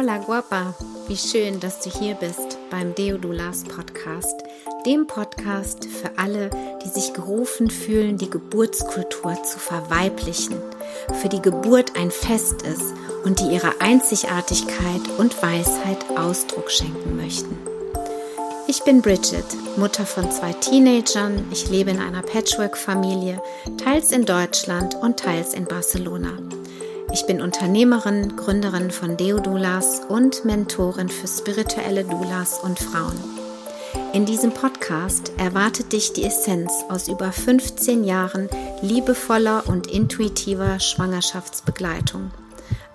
Hola Guapa, wie schön, dass du hier bist beim Deodulas Podcast, dem Podcast für alle, die sich gerufen fühlen, die Geburtskultur zu verweiblichen, für die Geburt ein Fest ist und die ihrer Einzigartigkeit und Weisheit Ausdruck schenken möchten. Ich bin Bridget, Mutter von zwei Teenagern. Ich lebe in einer Patchwork-Familie, teils in Deutschland und teils in Barcelona. Ich bin Unternehmerin, Gründerin von Deodulas und Mentorin für spirituelle Doulas und Frauen. In diesem Podcast erwartet dich die Essenz aus über 15 Jahren liebevoller und intuitiver Schwangerschaftsbegleitung.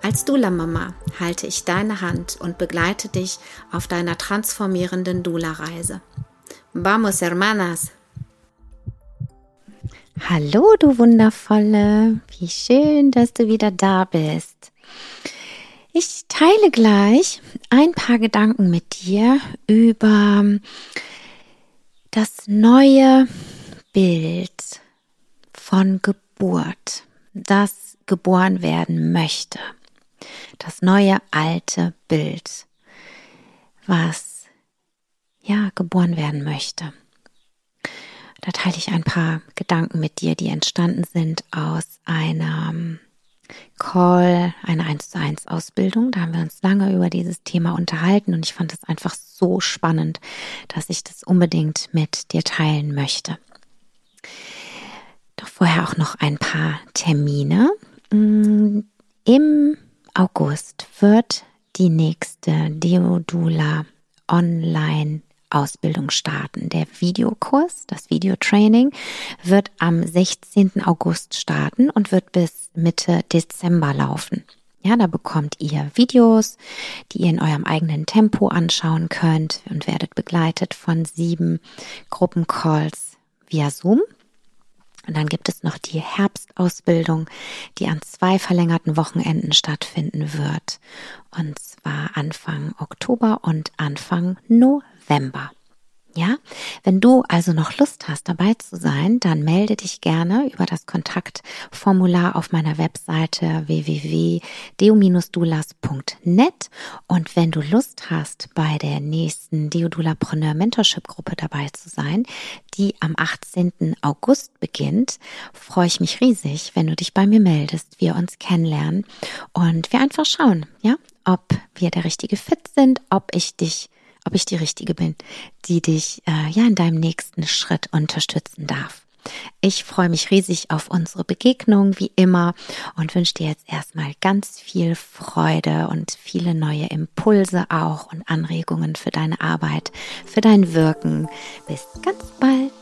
Als Dula-Mama halte ich deine Hand und begleite dich auf deiner transformierenden Dula-Reise. Vamos, hermanas! Hallo, du Wundervolle. Wie schön, dass du wieder da bist. Ich teile gleich ein paar Gedanken mit dir über das neue Bild von Geburt, das geboren werden möchte. Das neue alte Bild, was ja geboren werden möchte. Da teile ich ein paar Gedanken mit dir, die entstanden sind aus einer Call, eine 1 zu 1 Ausbildung. Da haben wir uns lange über dieses Thema unterhalten und ich fand es einfach so spannend, dass ich das unbedingt mit dir teilen möchte. Doch vorher auch noch ein paar Termine. Mm, Im August wird die nächste Deodula Online Ausbildung starten. Der Videokurs, das Videotraining, wird am 16. August starten und wird bis Mitte Dezember laufen. Ja, da bekommt ihr Videos, die ihr in eurem eigenen Tempo anschauen könnt und werdet begleitet von sieben Gruppencalls via Zoom. Und dann gibt es noch die Herbstausbildung, die an zwei verlängerten Wochenenden stattfinden wird. Und zwar Anfang Oktober und Anfang November. Ja, wenn du also noch Lust hast, dabei zu sein, dann melde dich gerne über das Kontaktformular auf meiner Webseite www.deo-dulas.net und wenn du Lust hast, bei der nächsten Deodulapreneur Mentorship Gruppe dabei zu sein, die am 18. August beginnt, freue ich mich riesig, wenn du dich bei mir meldest, wir uns kennenlernen und wir einfach schauen, ja, ob wir der richtige Fit sind, ob ich dich ob ich die Richtige bin, die dich äh, ja in deinem nächsten Schritt unterstützen darf. Ich freue mich riesig auf unsere Begegnung wie immer und wünsche dir jetzt erstmal ganz viel Freude und viele neue Impulse auch und Anregungen für deine Arbeit, für dein Wirken. Bis ganz bald.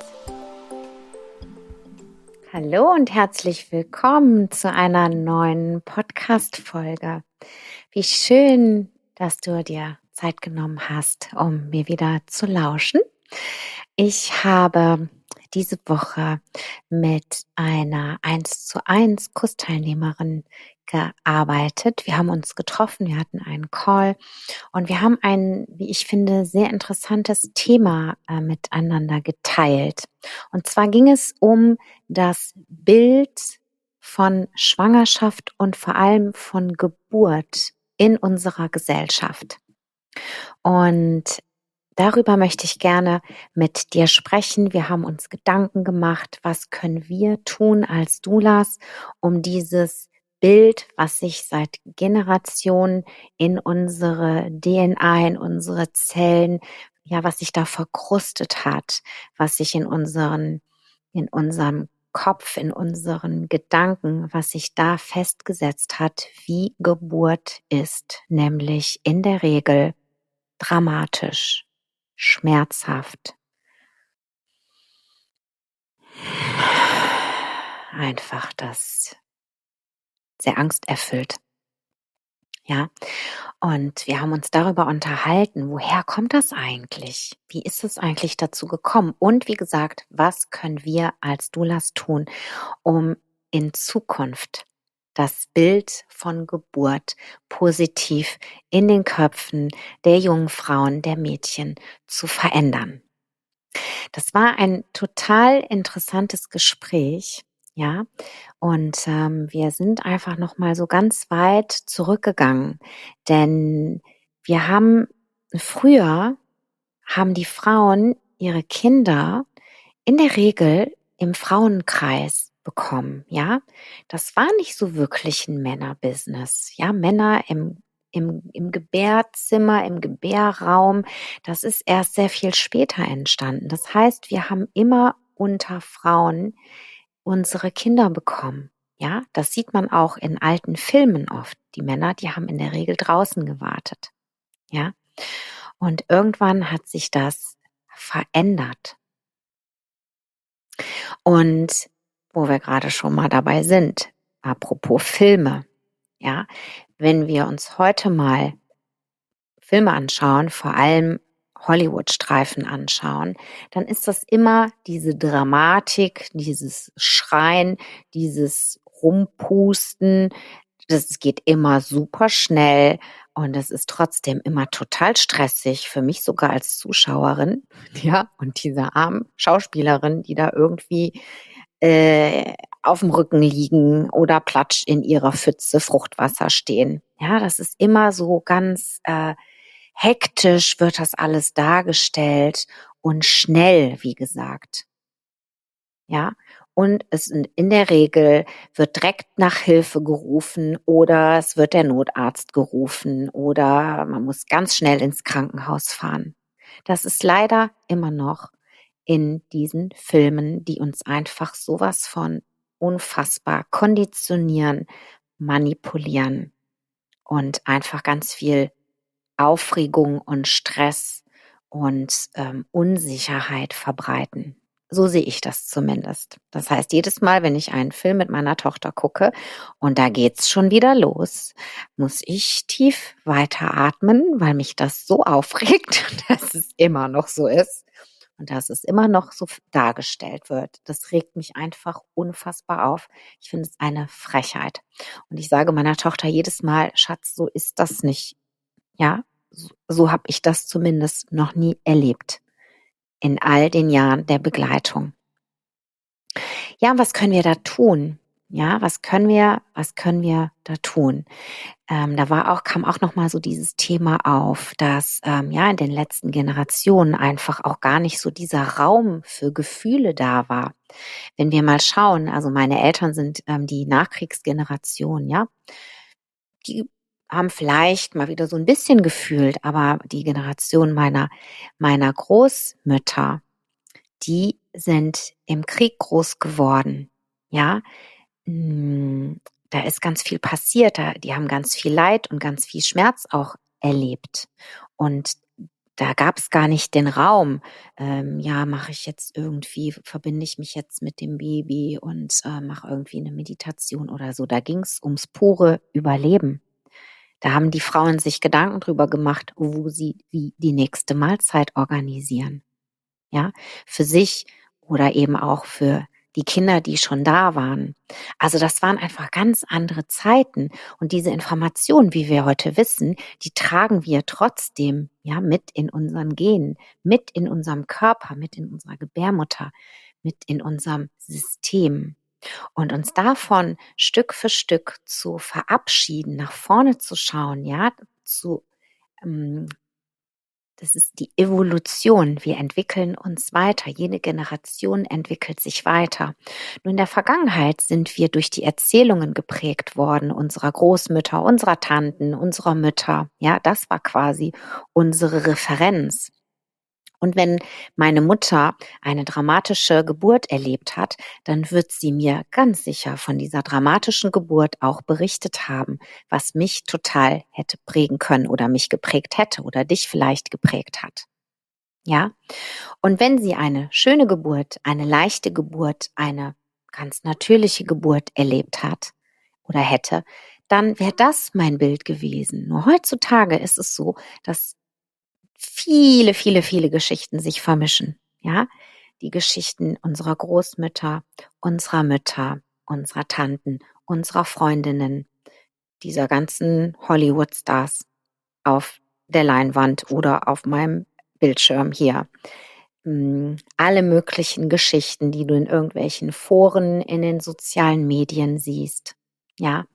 Hallo und herzlich willkommen zu einer neuen Podcast-Folge. Wie schön, dass du dir Zeit genommen hast, um mir wieder zu lauschen. Ich habe diese Woche mit einer 1 zu 1 Kursteilnehmerin gearbeitet. Wir haben uns getroffen, wir hatten einen Call und wir haben ein, wie ich finde, sehr interessantes Thema äh, miteinander geteilt. Und zwar ging es um das Bild von Schwangerschaft und vor allem von Geburt in unserer Gesellschaft. Und darüber möchte ich gerne mit dir sprechen. Wir haben uns Gedanken gemacht, was können wir tun als Dulas, um dieses Bild, was sich seit Generationen in unsere DNA, in unsere Zellen, ja, was sich da verkrustet hat, was sich in unseren, in unserem Kopf, in unseren Gedanken, was sich da festgesetzt hat, wie Geburt ist, nämlich in der Regel dramatisch, schmerzhaft. Einfach das sehr angsterfüllt. Ja, und wir haben uns darüber unterhalten, woher kommt das eigentlich? Wie ist es eigentlich dazu gekommen? Und wie gesagt, was können wir als Dulas tun, um in Zukunft das Bild von Geburt positiv in den Köpfen der jungen Frauen, der Mädchen zu verändern. Das war ein total interessantes Gespräch, ja, und ähm, wir sind einfach noch mal so ganz weit zurückgegangen, denn wir haben früher haben die Frauen ihre Kinder in der Regel im Frauenkreis bekommen, ja. Das war nicht so wirklich ein Männerbusiness, ja. Männer im, im, im Gebärzimmer, im Gebärraum, das ist erst sehr viel später entstanden. Das heißt, wir haben immer unter Frauen unsere Kinder bekommen. Ja, das sieht man auch in alten Filmen oft. Die Männer, die haben in der Regel draußen gewartet. Ja. Und irgendwann hat sich das verändert. Und wo wir gerade schon mal dabei sind, apropos Filme, ja, wenn wir uns heute mal Filme anschauen, vor allem Hollywood-Streifen anschauen, dann ist das immer diese Dramatik, dieses Schreien, dieses Rumpusten. Das geht immer super schnell und es ist trotzdem immer total stressig für mich sogar als Zuschauerin. Ja, und diese armen Schauspielerin, die da irgendwie äh, auf dem Rücken liegen oder platsch in ihrer Pfütze Fruchtwasser stehen. Ja, das ist immer so ganz äh, hektisch wird das alles dargestellt und schnell, wie gesagt. Ja, und es in der Regel wird direkt nach Hilfe gerufen oder es wird der Notarzt gerufen oder man muss ganz schnell ins Krankenhaus fahren. Das ist leider immer noch in diesen Filmen, die uns einfach sowas von unfassbar konditionieren, manipulieren und einfach ganz viel Aufregung und Stress und ähm, Unsicherheit verbreiten. So sehe ich das zumindest. Das heißt, jedes Mal, wenn ich einen Film mit meiner Tochter gucke und da geht's schon wieder los, muss ich tief weiter atmen, weil mich das so aufregt, dass es immer noch so ist und dass es immer noch so dargestellt wird. Das regt mich einfach unfassbar auf. Ich finde es eine Frechheit. Und ich sage meiner Tochter jedes Mal, Schatz, so ist das nicht. Ja, so, so habe ich das zumindest noch nie erlebt in all den Jahren der Begleitung. Ja, was können wir da tun? Ja, was können wir, was können wir da tun? Ähm, da war auch, kam auch noch mal so dieses Thema auf, dass ähm, ja in den letzten Generationen einfach auch gar nicht so dieser Raum für Gefühle da war. Wenn wir mal schauen, also meine Eltern sind ähm, die Nachkriegsgeneration, ja, die haben vielleicht mal wieder so ein bisschen gefühlt, aber die Generation meiner meiner Großmütter, die sind im Krieg groß geworden, ja, hm, da ist ganz viel passiert, da, die haben ganz viel Leid und ganz viel Schmerz auch erlebt. Und da gab es gar nicht den Raum, ähm, ja, mache ich jetzt irgendwie, verbinde ich mich jetzt mit dem Baby und äh, mache irgendwie eine Meditation oder so. Da ging es ums pure Überleben. Da haben die Frauen sich Gedanken drüber gemacht, wo sie wie die nächste Mahlzeit organisieren. Ja, für sich oder eben auch für die Kinder, die schon da waren. Also das waren einfach ganz andere Zeiten. Und diese Informationen, wie wir heute wissen, die tragen wir trotzdem, ja, mit in unseren Genen, mit in unserem Körper, mit in unserer Gebärmutter, mit in unserem System. Und uns davon Stück für Stück zu verabschieden, nach vorne zu schauen, ja, zu ähm, das ist die Evolution. Wir entwickeln uns weiter. Jede Generation entwickelt sich weiter. Nur in der Vergangenheit sind wir durch die Erzählungen geprägt worden, unserer Großmütter, unserer Tanten, unserer Mütter. Ja, das war quasi unsere Referenz. Und wenn meine Mutter eine dramatische Geburt erlebt hat, dann wird sie mir ganz sicher von dieser dramatischen Geburt auch berichtet haben, was mich total hätte prägen können oder mich geprägt hätte oder dich vielleicht geprägt hat. Ja? Und wenn sie eine schöne Geburt, eine leichte Geburt, eine ganz natürliche Geburt erlebt hat oder hätte, dann wäre das mein Bild gewesen. Nur heutzutage ist es so, dass viele, viele, viele Geschichten sich vermischen. Ja, die Geschichten unserer Großmütter, unserer Mütter, unserer Tanten, unserer Freundinnen, dieser ganzen Hollywood-Stars auf der Leinwand oder auf meinem Bildschirm hier. Hm, alle möglichen Geschichten, die du in irgendwelchen Foren, in den sozialen Medien siehst. Ja,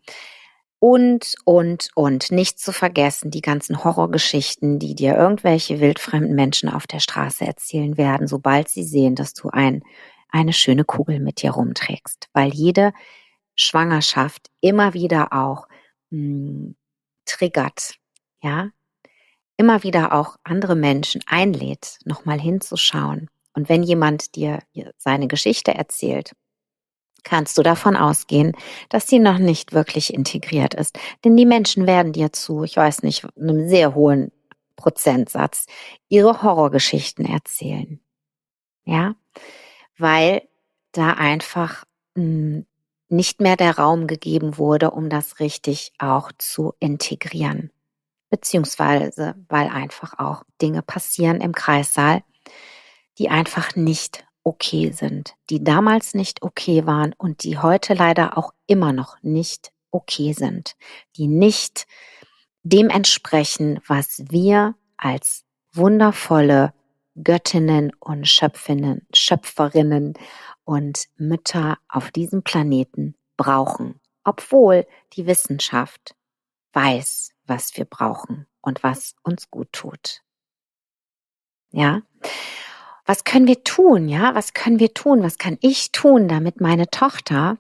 Und, und, und. Nicht zu vergessen, die ganzen Horrorgeschichten, die dir irgendwelche wildfremden Menschen auf der Straße erzählen werden, sobald sie sehen, dass du ein, eine schöne Kugel mit dir rumträgst. Weil jede Schwangerschaft immer wieder auch mh, hm, triggert, ja, immer wieder auch andere Menschen einlädt, nochmal hinzuschauen. Und wenn jemand dir seine Geschichte erzählt, kannst du davon ausgehen, dass sie noch nicht wirklich integriert ist. Denn die Menschen werden dir zu, ich weiß nicht, einem sehr hohen Prozentsatz ihre Horrorgeschichten erzählen. Ja, weil da einfach hm, nicht mehr der Raum gegeben wurde, um das richtig auch zu integrieren. Beziehungsweise, weil einfach auch Dinge passieren im Kreissaal, die einfach nicht okay sind, die damals nicht okay waren und die heute leider auch immer noch nicht okay sind, die nicht dem entsprechen, was wir als wundervolle Göttinnen und Schöpfinnen, Schöpferinnen und Mütter auf diesem Planeten brauchen, obwohl die Wissenschaft weiß, was wir brauchen und was uns gut tut. Ja, was können wir tun? Ja, was können wir tun? Was kann ich tun, damit meine Tochter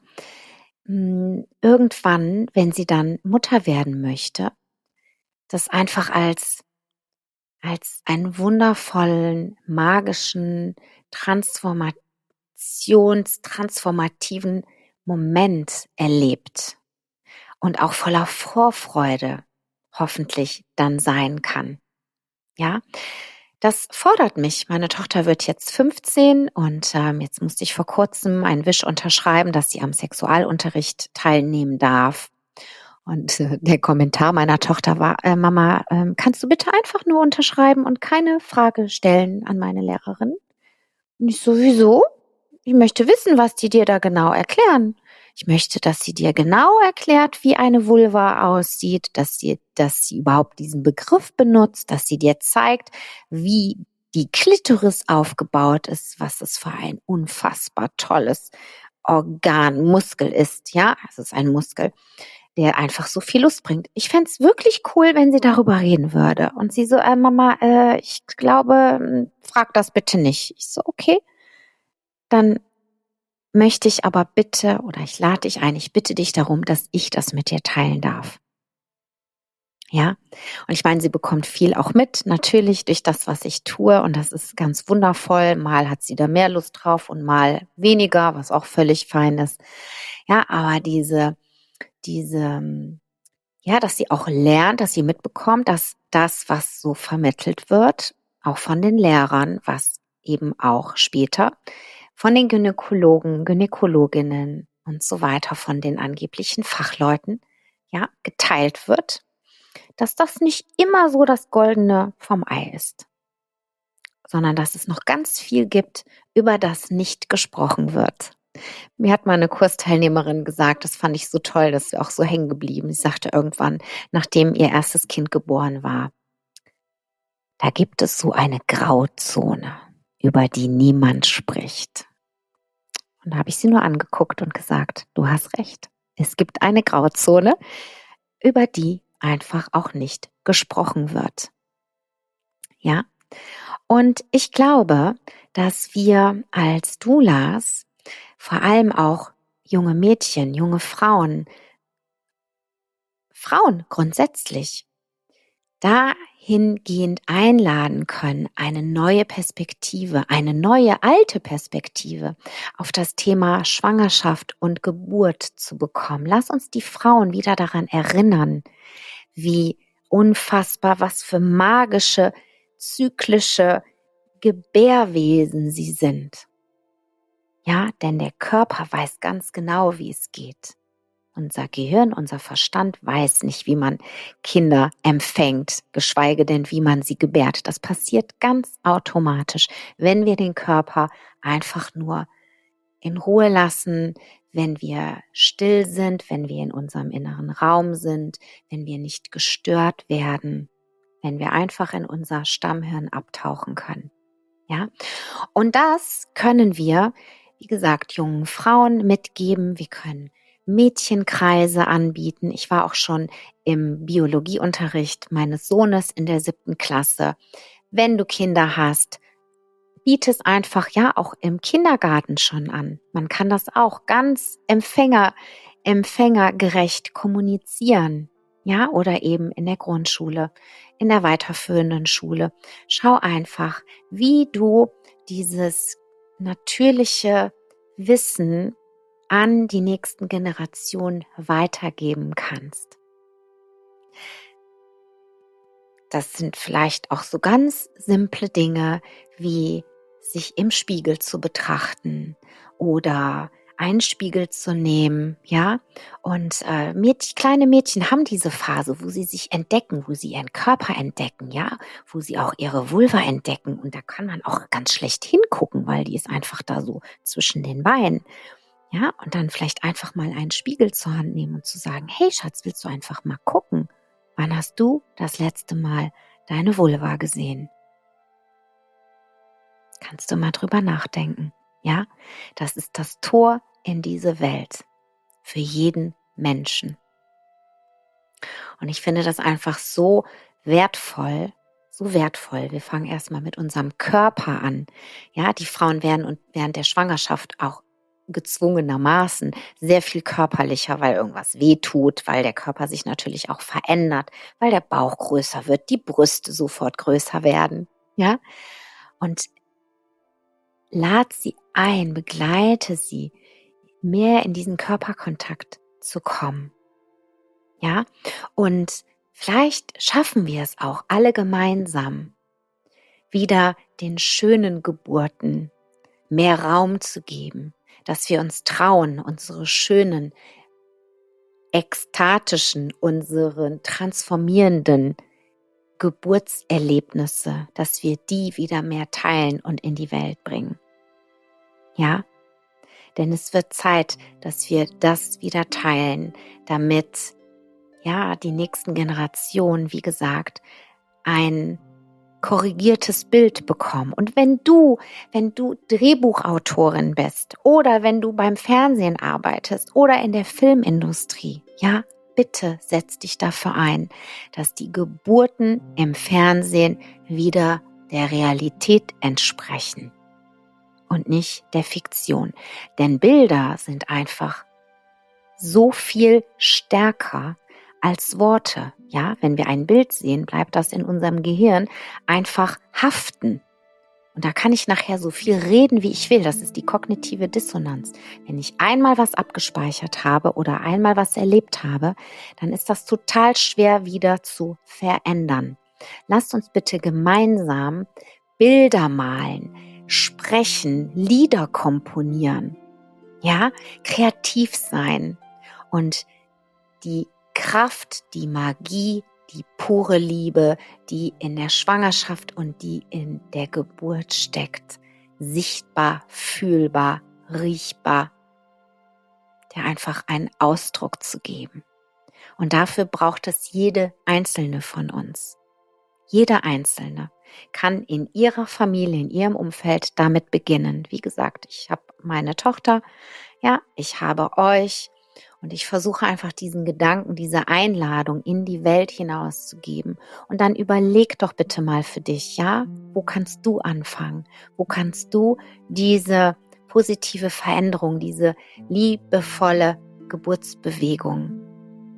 mh, hm, irgendwann, wenn sie dann Mutter werden möchte, das einfach als als einen wundervollen, magischen, transformations, transformativen Moment erlebt und auch voller Vorfreude hoffentlich dann sein kann. Ja, das fordert mich. Meine Tochter wird jetzt 15 und ähm, jetzt musste ich vor kurzem einen Wisch unterschreiben, dass sie am Sexualunterricht teilnehmen darf. Und äh, der Kommentar meiner Tochter war, äh, Mama, äh, kannst du bitte einfach nur unterschreiben und keine Frage stellen an meine Lehrerin? Und ich sowieso. Ich möchte wissen, was die dir da genau erklären. Ich möchte, dass sie dir genau erklärt, wie eine Vulva aussieht, dass sie, dass sie überhaupt diesen Begriff benutzt, dass sie dir zeigt, wie die Klitoris aufgebaut ist, was es für ein unfassbar tolles Organ, Muskel ist. Ja, es ist ein Muskel, der einfach so viel Lust bringt. Ich fände es wirklich cool, wenn sie darüber reden würde. Und sie so, äh, Mama, äh, ich glaube, hm, frag das bitte nicht. Ich so, okay. Dann möchte ich aber bitte oder ich lade dich ein, ich bitte dich darum, dass ich das mit dir teilen darf. Ja, und ich meine, sie bekommt viel auch mit, natürlich durch das, was ich tue. Und das ist ganz wundervoll. Mal hat sie da mehr Lust drauf und mal weniger, was auch völlig fein ist. Ja, aber diese, diese, ja, dass sie auch lernt, dass sie mitbekommt, dass das, was so vermittelt wird, auch von den Lehrern, was eben auch später von den Gynäkologen, Gynäkologinnen und so weiter, von den angeblichen Fachleuten, ja, geteilt wird, dass das nicht immer so das Goldene vom Ei ist, sondern dass es noch ganz viel gibt, über das nicht gesprochen wird. Mir hat mal eine Kursteilnehmerin gesagt, das fand ich so toll, das ist auch so hängen geblieben. Sie sagte irgendwann, nachdem ihr erstes Kind geboren war, da gibt es so eine Grauzone, über die niemand spricht. Und da habe ich sie nur angeguckt und gesagt, du hast recht. Es gibt eine Grauzone, über die einfach auch nicht gesprochen wird. Ja? Und ich glaube, dass wir als Doulas, vor allem auch junge Mädchen, junge Frauen, Frauen grundsätzlich, dahingehend einladen können, eine neue Perspektive, eine neue alte Perspektive auf das Thema Schwangerschaft und Geburt zu bekommen. Lass uns die Frauen wieder daran erinnern, wie unfassbar, was für magische, zyklische Gebärwesen sie sind. Ja, denn der Körper weiß ganz genau, wie es geht. Unser Gehirn, unser Verstand weiß nicht, wie man Kinder empfängt, geschweige denn, wie man sie gebärt. Das passiert ganz automatisch, wenn wir den Körper einfach nur in Ruhe lassen, wenn wir still sind, wenn wir in unserem inneren Raum sind, wenn wir nicht gestört werden, wenn wir einfach in unser Stammhirn abtauchen können. Ja? Und das können wir, wie gesagt, jungen Frauen mitgeben. Wir können Mädchenkreise anbieten. Ich war auch schon im Biologieunterricht meines Sohnes in der siebten Klasse. Wenn du Kinder hast, biete es einfach ja auch im Kindergarten schon an. Man kann das auch ganz Empfänger, empfängergerecht kommunizieren. Ja, oder eben in der Grundschule, in der weiterführenden Schule. Schau einfach, wie du dieses natürliche Wissen an die nächsten Generationen weitergeben kannst. Das sind vielleicht auch so ganz simple Dinge wie sich im Spiegel zu betrachten oder einen Spiegel zu nehmen, ja. Und äh, Mädchen, kleine Mädchen haben diese Phase, wo sie sich entdecken, wo sie ihren Körper entdecken, ja, wo sie auch ihre Vulva entdecken. Und da kann man auch ganz schlecht hingucken, weil die ist einfach da so zwischen den Beinen. Ja, und dann vielleicht einfach mal einen Spiegel zur Hand nehmen und zu sagen, hey Schatz, willst du einfach mal gucken? Wann hast du das letzte Mal deine Vulva gesehen? Kannst du mal drüber nachdenken. Ja, das ist das Tor in diese Welt für jeden Menschen. Und ich finde das einfach so wertvoll, so wertvoll. Wir fangen erstmal mit unserem Körper an. Ja, die Frauen werden während der Schwangerschaft auch gezwungenermaßen sehr viel körperlicher, weil irgendwas weh tut, weil der Körper sich natürlich auch verändert, weil der Bauch größer wird, die Brüste sofort größer werden. Ja, und lad sie ein, begleite sie, mehr in diesen Körperkontakt zu kommen. Ja, und vielleicht schaffen wir es auch alle gemeinsam, wieder den schönen Geburten mehr Raum zu geben, dass wir uns trauen, unsere schönen, ekstatischen, unseren transformierenden Geburtserlebnisse, dass wir die wieder mehr teilen und in die Welt bringen. Ja? Denn es wird Zeit, dass wir das wieder teilen, damit ja, die nächsten Generationen, wie gesagt, ein korrigiertes Bild bekommen. Und wenn du, wenn du Drehbuchautorin bist oder wenn du beim Fernsehen arbeitest oder in der Filmindustrie, ja, bitte setz dich dafür ein, dass die Geburten im Fernsehen wieder der Realität entsprechen und nicht der Fiktion. Denn Bilder sind einfach so viel stärker als Worte. Ja, wenn wir ein Bild sehen, bleibt das in unserem Gehirn einfach haften. Und da kann ich nachher so viel reden, wie ich will. Das ist die kognitive Dissonanz. Wenn ich einmal was abgespeichert habe oder einmal was erlebt habe, dann ist das total schwer wieder zu verändern. Lasst uns bitte gemeinsam Bilder malen, sprechen, Lieder komponieren. Ja, kreativ sein und die Kraft, die Magie, die pure Liebe, die in der Schwangerschaft und die in der Geburt steckt, sichtbar, fühlbar, riechbar, der einfach einen Ausdruck zu geben. Und dafür braucht es jede einzelne von uns. Jeder einzelne kann in ihrer Familie, in ihrem Umfeld damit beginnen. Wie gesagt, ich habe meine Tochter, ja, ich habe euch, und ich versuche einfach diesen Gedanken, diese Einladung in die Welt hinauszugeben. Und dann überleg doch bitte mal für dich, ja, wo kannst du anfangen? Wo kannst du diese positive Veränderung, diese liebevolle Geburtsbewegung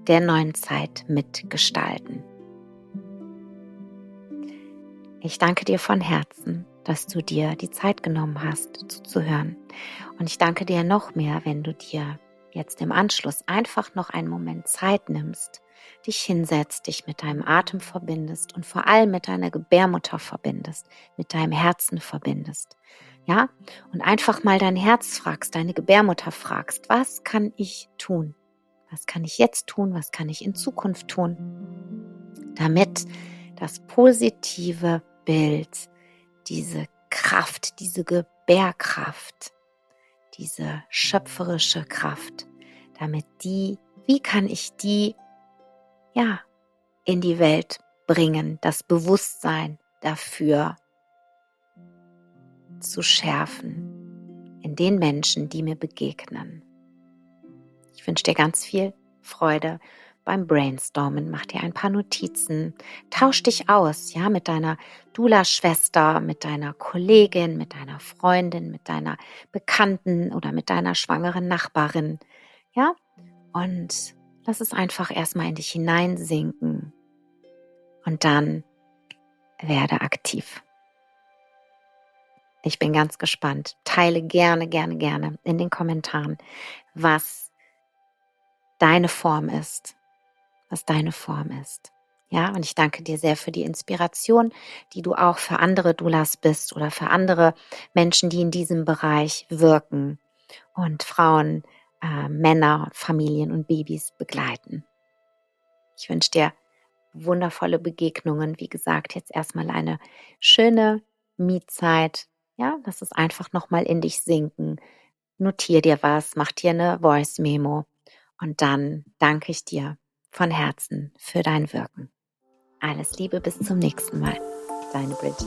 der neuen Zeit mitgestalten? Ich danke dir von Herzen, dass du dir die Zeit genommen hast, zuzuhören. Und ich danke dir noch mehr, wenn du dir jetzt im Anschluss einfach noch einen Moment Zeit nimmst, dich hinsetzt, dich mit deinem Atem verbindest und vor allem mit deiner Gebärmutter verbindest, mit deinem Herzen verbindest. Ja? Und einfach mal dein Herz fragst, deine Gebärmutter fragst, was kann ich tun? Was kann ich jetzt tun? Was kann ich in Zukunft tun? Damit das positive Bild, diese Kraft, diese Gebärkraft, diese schöpferische Kraft, damit die, wie kann ich die, ja, in die Welt bringen, das Bewusstsein dafür zu schärfen in den Menschen, die mir begegnen. Ich wünsche dir ganz viel Freude beim Brainstormen. Mach dir ein paar Notizen. Tausch dich aus, ja, mit deiner Dula-Schwester, mit deiner Kollegin, mit deiner Freundin, mit deiner Bekannten oder mit deiner schwangeren Nachbarin. Ja, und lass es einfach erstmal in dich hineinsinken. Und dann werde aktiv. Ich bin ganz gespannt. Teile gerne, gerne, gerne in den Kommentaren, was deine Form ist, was deine Form ist. Ja, und ich danke dir sehr für die Inspiration, die du auch für andere Doulas bist oder für andere Menschen, die in diesem Bereich wirken und Frauen, äh, Männer, Familien und Babys begleiten. Ich wünsche dir wundervolle Begegnungen. Wie gesagt, jetzt erstmal eine schöne Mietzeit. Ja, lass es einfach nochmal in dich sinken. Notier dir was, mach dir eine Voice Memo und dann danke ich dir von Herzen für dein Wirken. Alles Liebe, bis zum nächsten Mal. Deine Bridget.